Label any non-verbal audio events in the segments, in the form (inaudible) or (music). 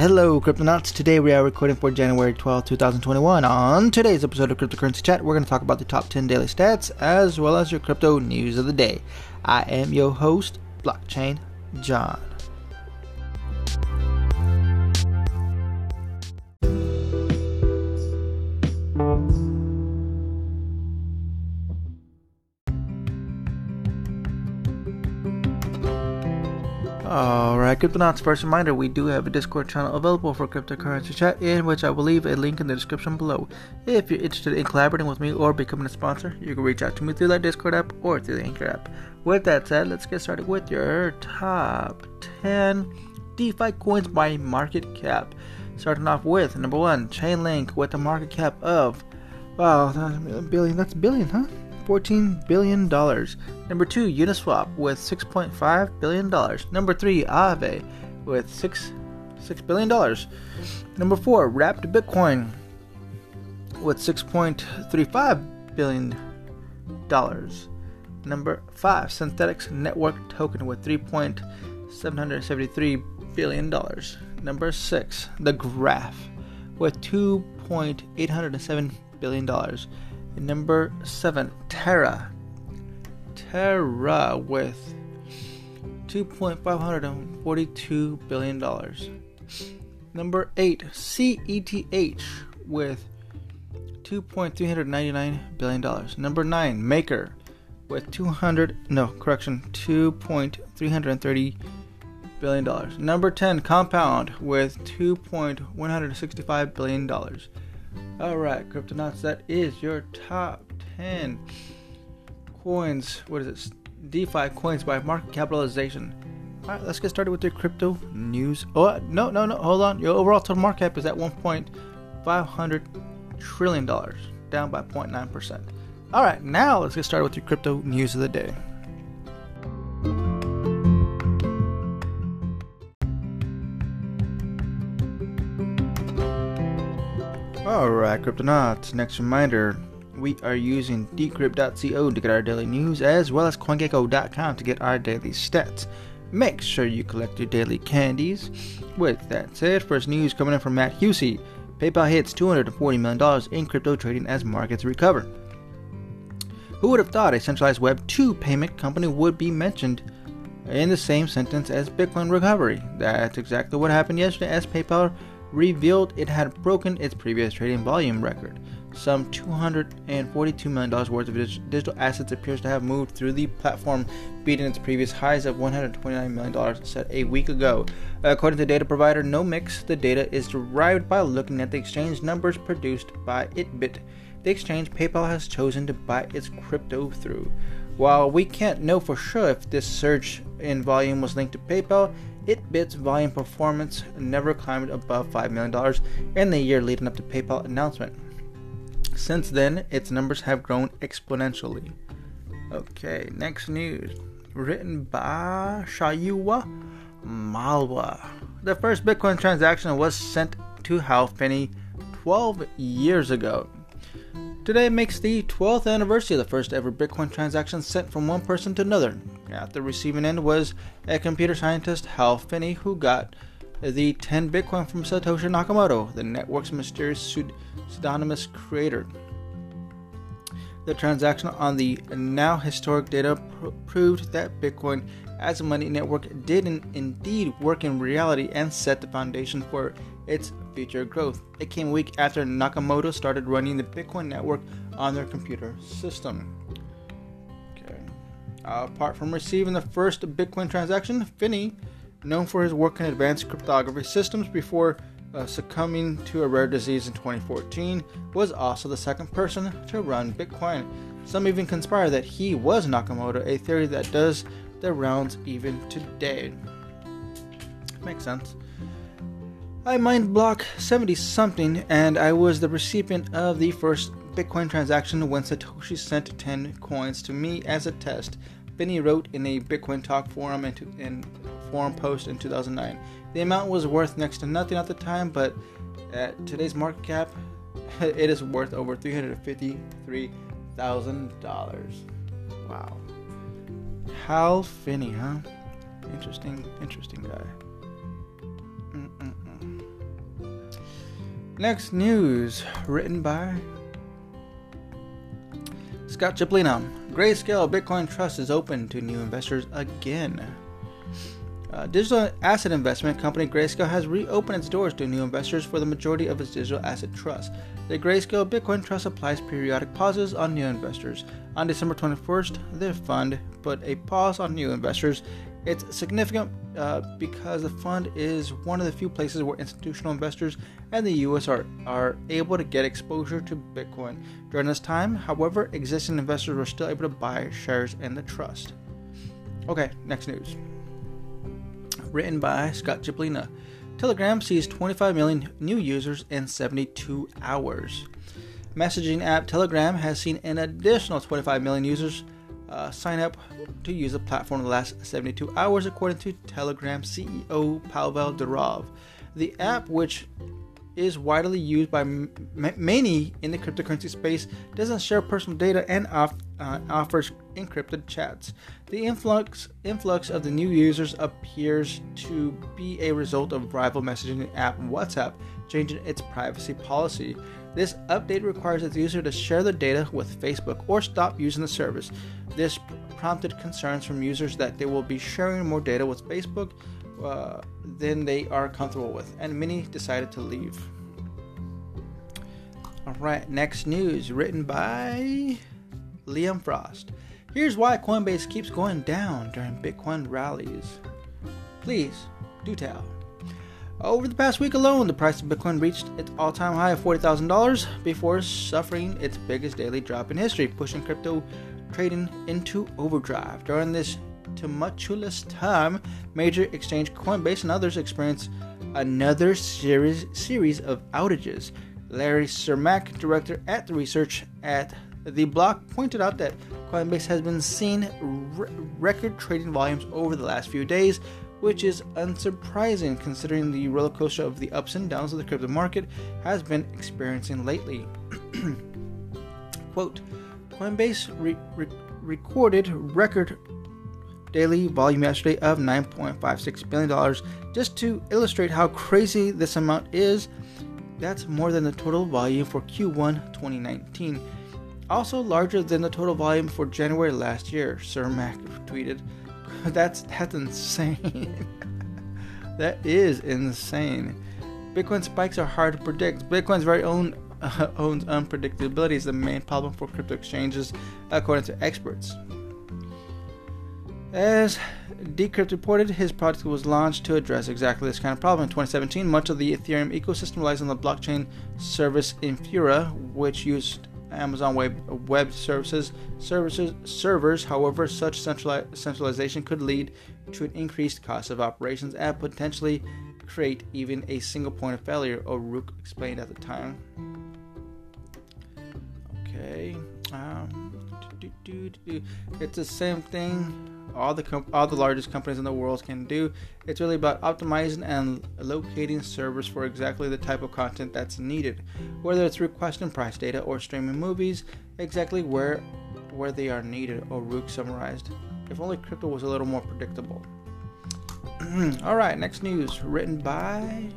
Hello, Cryptonauts. Today we are recording for January 12, 2021. On today's episode of Cryptocurrency Chat, we're going to talk about the top 10 daily stats as well as your crypto news of the day. I am your host, Blockchain John. Cryptonauts, first reminder we do have a Discord channel available for cryptocurrency chat, in which I will leave a link in the description below. If you're interested in collaborating with me or becoming a sponsor, you can reach out to me through that Discord app or through the Anchor app. With that said, let's get started with your top 10 DeFi coins by market cap. Starting off with number one, Chainlink with a market cap of, wow, that's billion, that's billion, huh? $14 billion. Number 2, Uniswap with $6.5 billion. Number 3, Aave with 6 $6 billion. Number 4, Wrapped Bitcoin with $6.35 billion. Number 5, Synthetix Network Token with $3.773 billion. Number 6, The Graph with $2.807 billion. Number seven, Terra. Terra with $2.542 billion. Number eight, CETH with $2.399 billion. Number nine, Maker with 200, no, correction, $2.330 billion. Number 10, Compound with $2.165 billion. Alright, Cryptonauts, that is your top 10 coins. What is it? DeFi coins by market capitalization. Alright, let's get started with your crypto news. Oh, uh, no, no, no, hold on. Your overall total market cap is at $1.500 trillion, down by 0.9%. Alright, now let's get started with your crypto news of the day. Alright, Cryptonauts, next reminder we are using decrypt.co to get our daily news as well as CoinGecko.com to get our daily stats. Make sure you collect your daily candies. With that said, first news coming in from Matt Hussey PayPal hits $240 million in crypto trading as markets recover. Who would have thought a centralized Web 2 payment company would be mentioned in the same sentence as Bitcoin recovery? That's exactly what happened yesterday as PayPal revealed it had broken its previous trading volume record. Some $242 million worth of digital assets appears to have moved through the platform, beating its previous highs of $129 million set a week ago. According to data provider Nomics, the data is derived by looking at the exchange numbers produced by Itbit, the exchange PayPal has chosen to buy its crypto through. While we can't know for sure if this surge in volume was linked to PayPal, Itbit's volume performance never climbed above $5 million in the year leading up to PayPal announcement. Since then, its numbers have grown exponentially. Okay, next news. Written by Shaurya Malwa. The first Bitcoin transaction was sent to Hal Finney 12 years ago. Today makes the 12th anniversary of the first ever Bitcoin transaction sent from one person to another. At the receiving end was a computer scientist, Hal Finney, who got the 10 Bitcoin from Satoshi Nakamoto, the network's mysterious pseudonymous creator. The transaction on the now historic data pr- proved that Bitcoin as a money network did indeed work in reality and set the foundation for its future growth. It came a week after Nakamoto started running the Bitcoin network on their computer system. Okay. Apart from receiving the first Bitcoin transaction, Finney, known for his work in advanced cryptography systems before uh, succumbing to a rare disease in 2014, was also the second person to run Bitcoin. Some even conspire that he was Nakamoto, a theory that does the rounds even today. Makes sense. I mined block 70 something and I was the recipient of the first Bitcoin transaction when Satoshi sent 10 coins to me as a test. Finney wrote in a Bitcoin Talk forum and, in forum post in 2009. The amount was worth next to nothing at the time, but at today's market cap, (laughs) it is worth over $353,000. Wow. Hal Finney, huh? Interesting, interesting guy. Next news, written by Scott Chipolina. Grayscale Bitcoin Trust is open to new investors again. Uh, digital asset investment company Grayscale has reopened its doors to new investors for the majority of its digital asset trust. The Grayscale Bitcoin Trust applies periodic pauses on new investors. On December 21st, the fund put a pause on new investors it's significant uh, because the fund is one of the few places where institutional investors and the US are, are able to get exposure to Bitcoin. During this time, however, existing investors were still able to buy shares in the trust. Okay, next news. Written by Scott Chipolina. Telegram sees 25 million new users in 72 hours. Messaging app Telegram has seen an additional 25 million users uh, sign up to use the platform in the last 72 hours, according to Telegram CEO Pavel Durov. The app, which is widely used by m- many in the cryptocurrency space, doesn't share personal data and off, uh, offers encrypted chats. The influx influx of the new users appears to be a result of rival messaging app WhatsApp changing its privacy policy. This update requires its user to share the data with Facebook or stop using the service. This prompted concerns from users that they will be sharing more data with Facebook uh, than they are comfortable with, and many decided to leave. All right, next news written by Liam Frost. Here's why Coinbase keeps going down during Bitcoin rallies. Please do tell. Over the past week alone, the price of Bitcoin reached its all time high of $40,000 before suffering its biggest daily drop in history, pushing crypto trading into overdrive. During this tumultuous time, major exchange Coinbase and others experienced another series, series of outages. Larry Cermak, director at the research at the block, pointed out that Coinbase has been seeing re- record trading volumes over the last few days, which is unsurprising considering the roller coaster of the ups and downs of the crypto market has been experiencing lately. (clears throat) Quote Coinbase re- re- recorded record daily volume yesterday of $9.56 billion. Just to illustrate how crazy this amount is, that's more than the total volume for Q1 2019. Also larger than the total volume for January last year, Cermak tweeted. (laughs) that's that's insane. (laughs) that is insane. Bitcoin spikes are hard to predict. Bitcoin's very own uh, (laughs) own unpredictability is the main problem for crypto exchanges, according to experts. As Decrypt reported, his product was launched to address exactly this kind of problem. In 2017, much of the Ethereum ecosystem relies on the blockchain service Infura, which used Amazon Web, web Services services servers. However, such centrali- centralization could lead to an increased cost of operations and potentially create even a single point of failure. O'Rourke explained at the time. Okay, um, it's the same thing all the all the largest companies in the world can do. It's really about optimizing and locating servers for exactly the type of content that's needed, whether it's request and price data or streaming movies, exactly where where they are needed. O'Rourke summarized. If only crypto was a little more predictable. (clears throat) all right, next news written by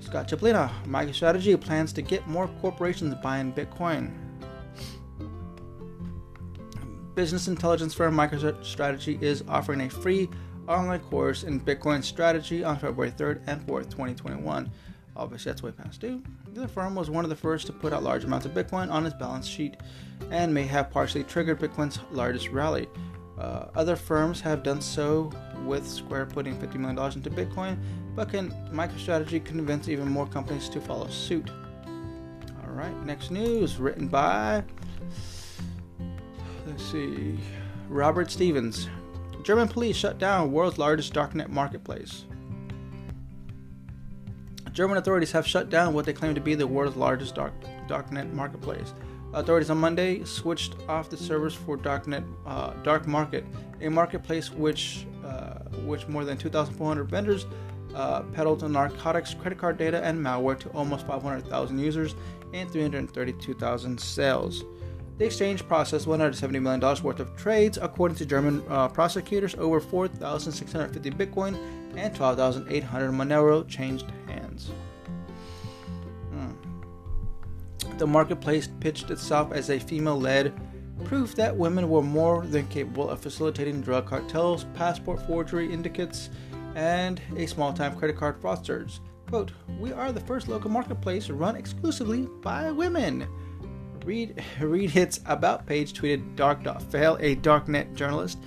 Scott Chipolina. MicroStrategy plans to get more corporations buying Bitcoin business intelligence firm MicroStrategy is offering a free online course in Bitcoin strategy on February 3rd and 4th, 2021. Obviously, that's way past due. The firm was one of the first to put out large amounts of Bitcoin on its balance sheet and may have partially triggered Bitcoin's largest rally. Uh, other firms have done so, with Square putting $50 million into Bitcoin, but can MicroStrategy convince even more companies to follow suit? All right, next news written by Let's see. Robert Stevens. German police shut down world's largest darknet marketplace. German authorities have shut down what they claim to be the world's largest dark, darknet marketplace. Authorities on Monday switched off the servers for darknet uh, dark market, a marketplace which uh, which more than 2,400 vendors uh, peddled narcotics, credit card data, and malware to almost 500,000 users and 332,000 sales. The exchange processed $170 million worth of trades, according to German uh, prosecutors. Over 4,650 Bitcoin and 12,800 Monero changed hands. The marketplace pitched itself as a female led proof that women were more than capable of facilitating drug cartels, passport forgery indicates, and a small time credit card fraudsters. Quote, We are the first local marketplace run exclusively by women. Read, read its About page tweeted Dark Fail, a darknet journalist.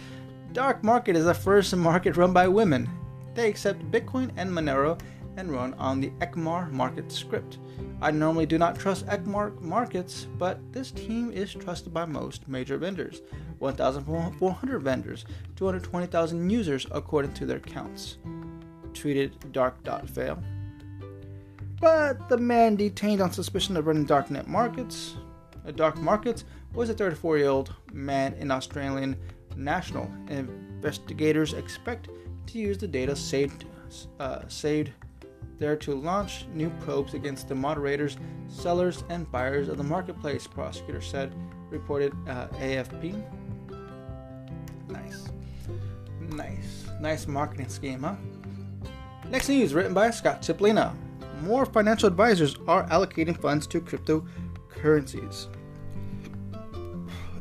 Dark Market is the first market run by women. They accept Bitcoin and Monero and run on the Eckmar market script. I normally do not trust Eckmar markets, but this team is trusted by most major vendors 1,400 vendors, 220,000 users according to their counts. Tweeted Dark.fail. But the man detained on suspicion of running darknet markets, uh, dark markets, was a 34 year old man in Australian national. Investigators expect to use the data saved, uh, saved there to launch new probes against the moderators, sellers, and buyers of the marketplace, prosecutor said, reported uh, AFP. Nice. Nice. Nice marketing scheme, huh? Next news written by Scott Chipolina. More financial advisors are allocating funds to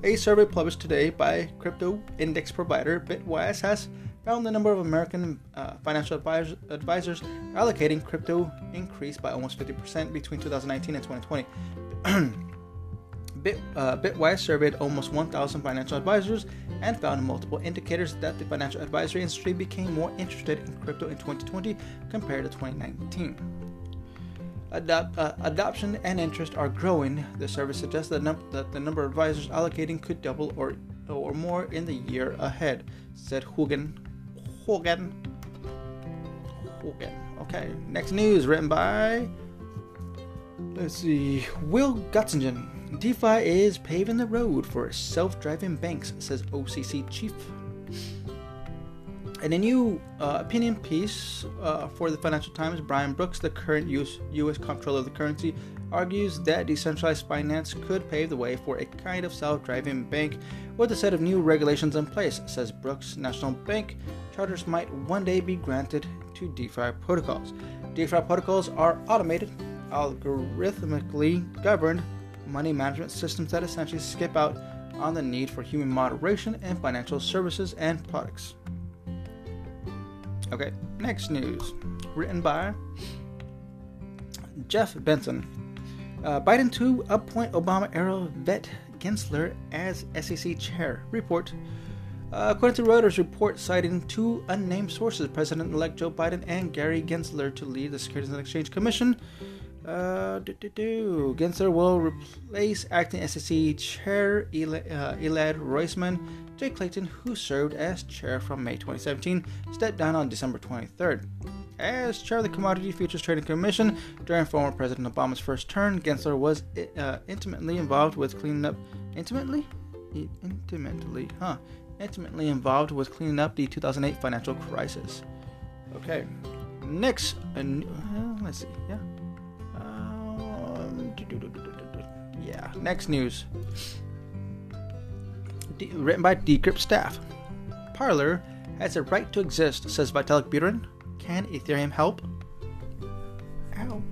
A survey published today by crypto index provider Bitwise has found the number of American uh, financial advisors, advisors allocating crypto increased by almost 50% between 2019 and 2020. (clears throat) Bit, uh, Bitwise surveyed almost 1,000 financial advisors and found multiple indicators that the financial advisory industry became more interested in crypto in 2020 compared to 2019. Uh, adoption and interest are growing. The survey suggests that, num- that the number of advisors allocating could double or, or more in the year ahead, said Hugen Hogan. Hogan. Okay. Next news written by. Let's see. Will Gottsegen. DeFi is paving the road for self driving banks, says OCC chief. In a new uh, opinion piece uh, for the Financial Times, Brian Brooks, the current US, US comptroller of the currency, argues that decentralized finance could pave the way for a kind of self driving bank with a set of new regulations in place, says Brooks. National Bank charters might one day be granted to DeFi protocols. DeFi protocols are automated, algorithmically governed money management systems that essentially skip out on the need for human moderation in financial services and products. Okay, next news. Written by Jeff Benson. Uh, Biden to appoint Obama era vet Gensler as SEC chair. Report. Uh, according to Reuters report citing two unnamed sources, President-elect Joe Biden and Gary Gensler to lead the Securities and Exchange Commission. Uh, Gensler will replace acting SEC Chair uh, Elad Roisman. Jay Clayton, who served as chair from May 2017, stepped down on December 23rd. As chair of the Commodity Futures Trading Commission during former President Obama's first term, Gensler was uh, intimately involved with cleaning up. Intimately? Intimately, huh? intimately involved with cleaning up the 2008 financial crisis. Okay, next, uh, let's see, yeah. Um, yeah, next news. De- written by Decrypt staff. Parler has a right to exist, says Vitalik Buterin. Can Ethereum help? Ow.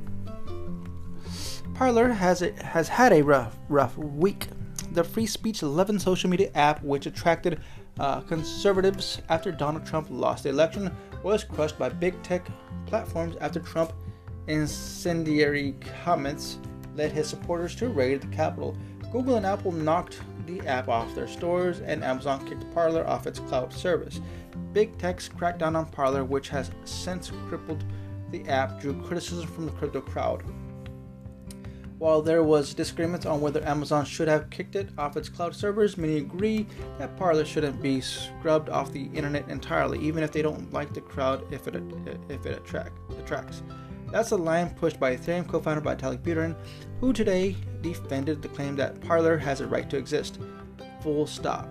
Parler has a, has had a rough rough week. The free speech loving social media app, which attracted uh, conservatives after Donald Trump lost the election was crushed by big tech platforms after Trump incendiary comments led his supporters to raid the Capitol. Google and Apple knocked the app off their stores, and Amazon kicked Parler off its cloud service. Big tech's crackdown on Parler, which has since crippled the app, drew criticism from the crypto crowd. While there was disagreement on whether Amazon should have kicked it off its cloud servers, many agree that Parler shouldn't be scrubbed off the internet entirely, even if they don't like the crowd if it if it attract, attracts. That's a line pushed by Ethereum co-founder Vitalik Buterin, who today defended the claim that Parler has a right to exist. Full stop.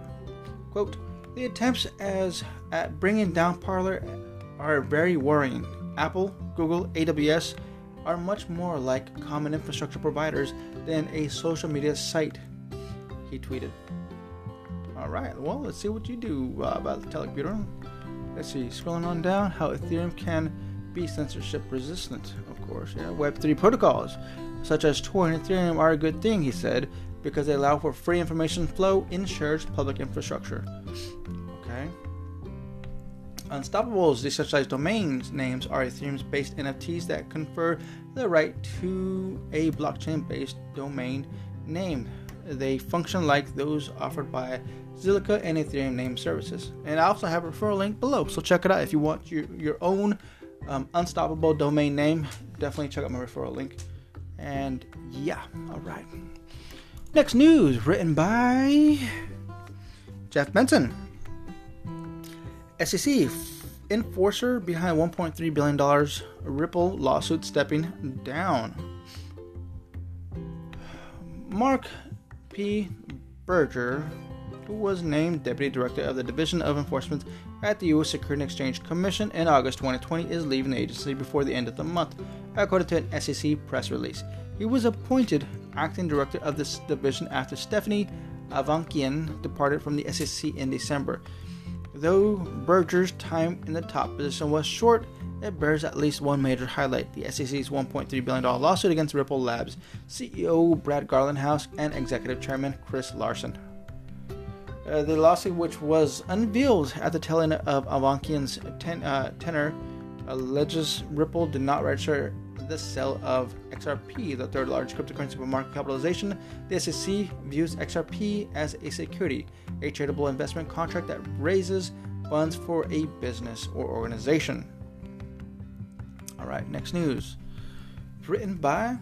Quote: The attempts as at bringing down Parler are very worrying. Apple, Google, AWS are much more like common infrastructure providers than a social media site, he tweeted. All right, well, let's see what you do uh, about Vitalik Buterin. Let's see, scrolling on down, how Ethereum can be censorship resistant, of course. Yeah, Web3 protocols, such as Tor and Ethereum, are a good thing, he said, because they allow for free information flow in shared public infrastructure. Okay. Unstoppables decentralized domain names are Ethereum's based NFTs that confer the right to a blockchain based domain name. They function like those offered by Zilliqa and Ethereum name services. And I also have a referral link below, so check it out if you want your, your own um, unstoppable domain name. Definitely check out my referral link. And yeah, all right. Next news written by Jeff Benson. SEC enforcer behind $1.3 billion Ripple lawsuit stepping down. Marc P. Berger, who was named Deputy Director of the Division of Enforcement at the U.S. Securities and Exchange Commission in August 2020, is leaving the agency before the end of the month, according to an SEC press release. He was appointed acting director of this division after Stephanie Avakian departed from the SEC in December. Though Berger's time in the top position was short, it bears at least one major highlight the SEC's $1.3 billion lawsuit against Ripple Labs CEO Brad Garlinghouse and Executive Chairman Chris Larsen. Uh, the lawsuit, which was unveiled at the telling of Avakian's ten, uh, tenor, alleges Ripple did not register the sale of XRP, the third largest cryptocurrency by market capitalization. The SEC views XRP as a security, a tradable investment contract that raises funds for a business or organization. All right, next news. Written by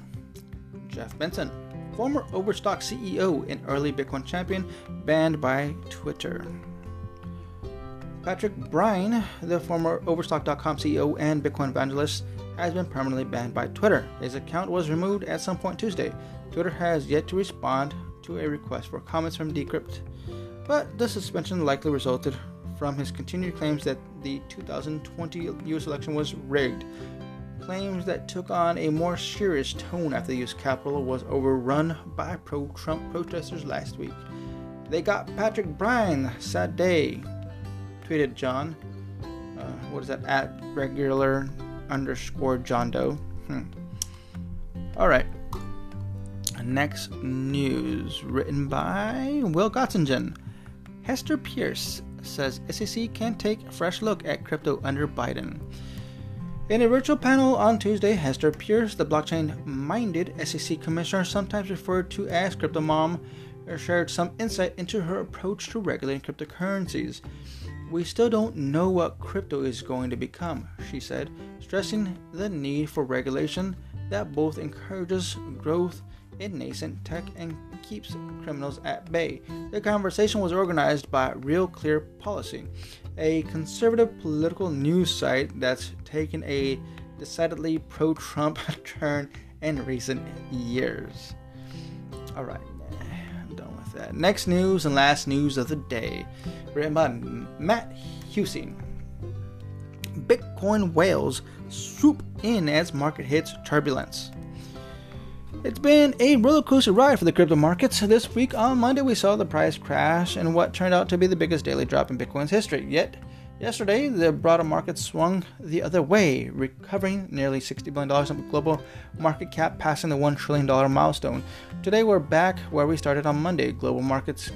Jeff Benson, former Overstock CEO and early Bitcoin champion, banned by Twitter. Patrick Byrne, the former Overstock.com CEO and Bitcoin evangelist, has been permanently banned by Twitter. His account was removed at some point Tuesday. Twitter has yet to respond to a request for comments from Decrypt, but the suspension likely resulted from his continued claims that the 2020 US election was rigged. Claims that took on a more serious tone after the US Capitol was overrun by pro Trump protesters last week. They got Patrick Bryan, sad day, tweeted John. Uh, what is that? At regular underscore John Doe. Hmm. All right. Next news written by Will Gottsegen. Hester Peirce says SEC can take a fresh look at crypto under Biden. In a virtual panel on Tuesday, Hester Peirce, the blockchain minded SEC commissioner, sometimes referred to as Crypto Mom, shared some insight into her approach to regulating cryptocurrencies. We still don't know what crypto is going to become, she said, stressing the need for regulation that both encourages growth in nascent tech and keeps criminals at bay. The conversation was organized by Real Clear Policy, a conservative political news site that's taken a decidedly pro Trump (laughs) turn in recent years. All right, I'm done with that. Next news and last news of the day, written by Matt Husing. Bitcoin whales swoop in as market hits turbulence. It's been a roller coaster ride for the crypto markets. This week on Monday, we saw the price crash in what turned out to be the biggest daily drop in Bitcoin's history. Yet, yesterday, the broader market swung the other way, recovering nearly $60 billion of global market cap, passing the $1 trillion milestone. Today, we're back where we started on Monday. Global markets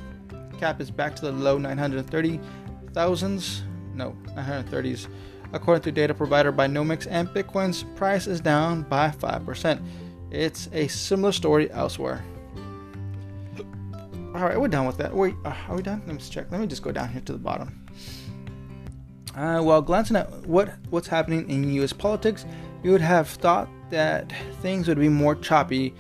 cap is back to the low 930,000s, no, 930s according to data provider Binomics, and Bitcoin's price is down by 5%. It's a similar story elsewhere. All right, we're done with that. Wait, uh, are we done? Let me check. Let me just go down here to the bottom. Uh, while glancing at what what's happening in U.S. politics, you would have thought that things would be more choppy.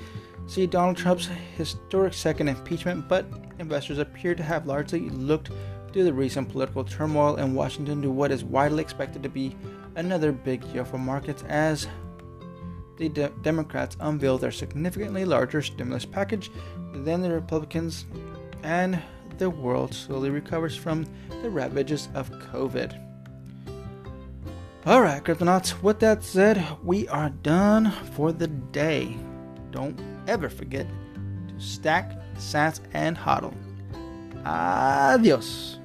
See Donald Trump's historic second impeachment, but investors appear to have largely looked to the recent political turmoil in Washington to what is widely expected to be another big year for markets as the de- Democrats unveil their significantly larger stimulus package than the Republicans, and the world slowly recovers from the ravages of COVID. Alright, Cryptonauts, with that said, we are done for the day. Don't ever forget to stack, sats, and hodl. Adios.